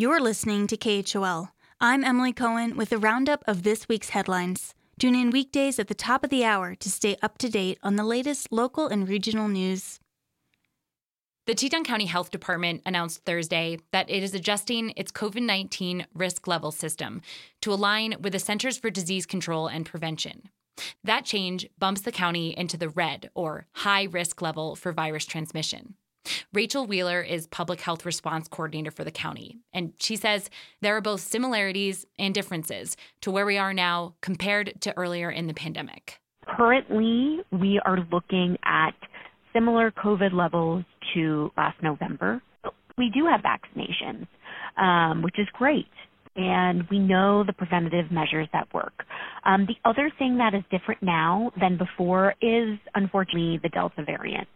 You're listening to KHOL. I'm Emily Cohen with a roundup of this week's headlines. Tune in weekdays at the top of the hour to stay up to date on the latest local and regional news. The Teton County Health Department announced Thursday that it is adjusting its COVID 19 risk level system to align with the Centers for Disease Control and Prevention. That change bumps the county into the red, or high risk level for virus transmission. Rachel Wheeler is public health response coordinator for the county, and she says there are both similarities and differences to where we are now compared to earlier in the pandemic. Currently, we are looking at similar COVID levels to last November. We do have vaccinations, um, which is great. And we know the preventative measures that work. Um, the other thing that is different now than before is, unfortunately, the Delta variant.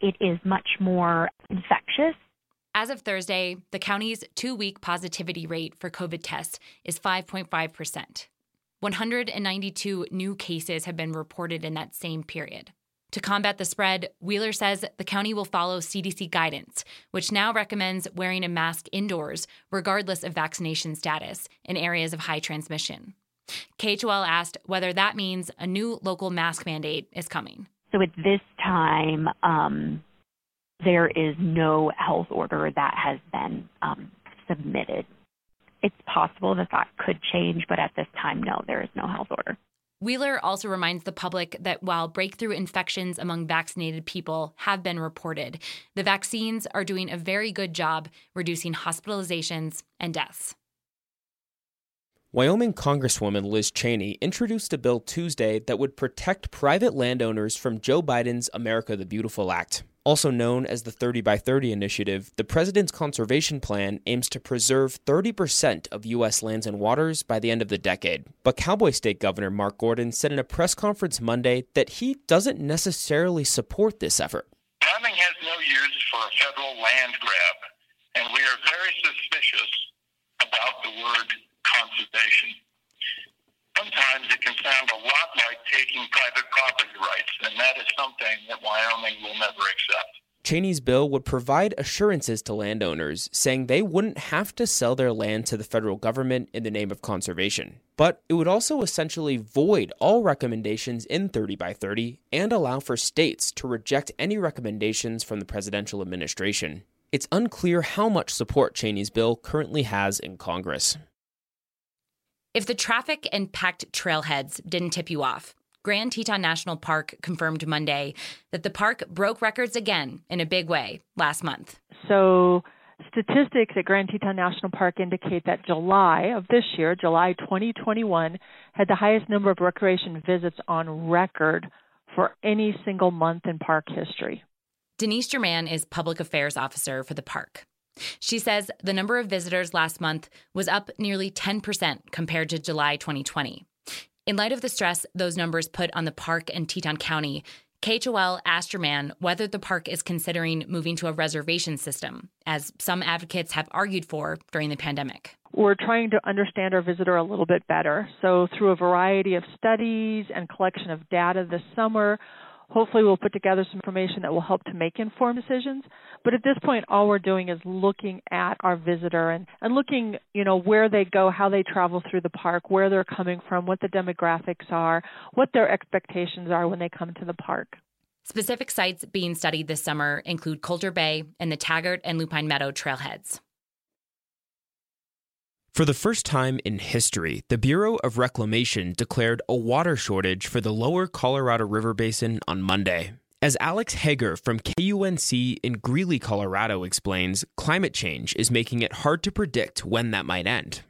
It is much more infectious. As of Thursday, the county's two week positivity rate for COVID tests is 5.5%. 192 new cases have been reported in that same period. To combat the spread, Wheeler says the county will follow CDC guidance, which now recommends wearing a mask indoors, regardless of vaccination status, in areas of high transmission. KHOL asked whether that means a new local mask mandate is coming. So at this time, um, there is no health order that has been um, submitted. It's possible that that could change, but at this time, no, there is no health order. Wheeler also reminds the public that while breakthrough infections among vaccinated people have been reported, the vaccines are doing a very good job reducing hospitalizations and deaths. Wyoming Congresswoman Liz Cheney introduced a bill Tuesday that would protect private landowners from Joe Biden's America the Beautiful Act. Also known as the 30 by 30 initiative, the president's conservation plan aims to preserve 30% of U.S. lands and waters by the end of the decade. But Cowboy State Governor Mark Gordon said in a press conference Monday that he doesn't necessarily support this effort. Wyoming has no use for a federal land grab, and we are very suspicious about the word conservation sometimes it can sound a lot like taking private property rights, and that is something that Wyoming will never accept. Cheney's bill would provide assurances to landowners, saying they wouldn't have to sell their land to the federal government in the name of conservation. But it would also essentially void all recommendations in 30 by 30 and allow for states to reject any recommendations from the presidential administration. It's unclear how much support Cheney's bill currently has in Congress. If the traffic and packed trailheads didn't tip you off, Grand Teton National Park confirmed Monday that the park broke records again in a big way last month. So, statistics at Grand Teton National Park indicate that July of this year, July 2021, had the highest number of recreation visits on record for any single month in park history. Denise Germann is public affairs officer for the park. She says the number of visitors last month was up nearly 10% compared to July 2020. In light of the stress those numbers put on the park and Teton County, KHOL asked Germann whether the park is considering moving to a reservation system, as some advocates have argued for during the pandemic. We're trying to understand our visitor a little bit better. So, through a variety of studies and collection of data this summer, hopefully we'll put together some information that will help to make informed decisions. But at this point, all we're doing is looking at our visitor and, and looking, you know, where they go, how they travel through the park, where they're coming from, what the demographics are, what their expectations are when they come to the park. Specific sites being studied this summer include Colter Bay and the Taggart and Lupine Meadow trailheads. For the first time in history, the Bureau of Reclamation declared a water shortage for the lower Colorado River Basin on Monday. As Alex Hager from KUNC in Greeley, Colorado explains, climate change is making it hard to predict when that might end.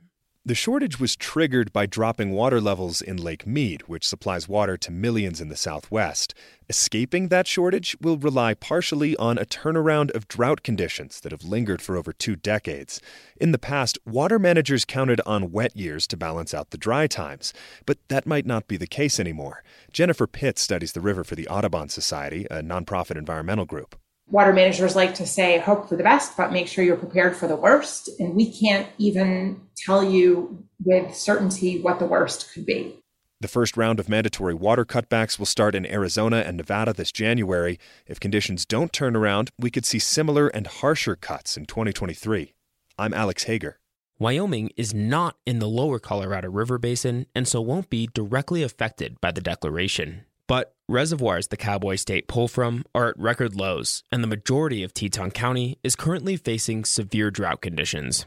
The shortage was triggered by dropping water levels in Lake Mead, which supplies water to millions in the southwest. Escaping that shortage will rely partially on a turnaround of drought conditions that have lingered for over two decades. In the past, water managers counted on wet years to balance out the dry times, but that might not be the case anymore. Jennifer Pitt studies the river for the Audubon Society, a nonprofit environmental group water managers like to say hope for the best but make sure you're prepared for the worst and we can't even tell you with certainty what the worst could be the first round of mandatory water cutbacks will start in Arizona and Nevada this January. If conditions don't turn around, we could see similar and harsher cuts in 2023. I'm Alex Hager. Wyoming is not in the lower Colorado River Basin and so won't be directly affected by the declaration. But reservoirs the Cowboy State pull from are at record lows, and the majority of Teton County is currently facing severe drought conditions.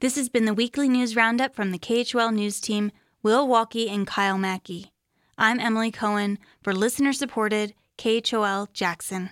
This has been the weekly news roundup from the KHOL News Team, Will Walkey and Kyle Mackey. I'm Emily Cohen for listener supported KHOL Jackson.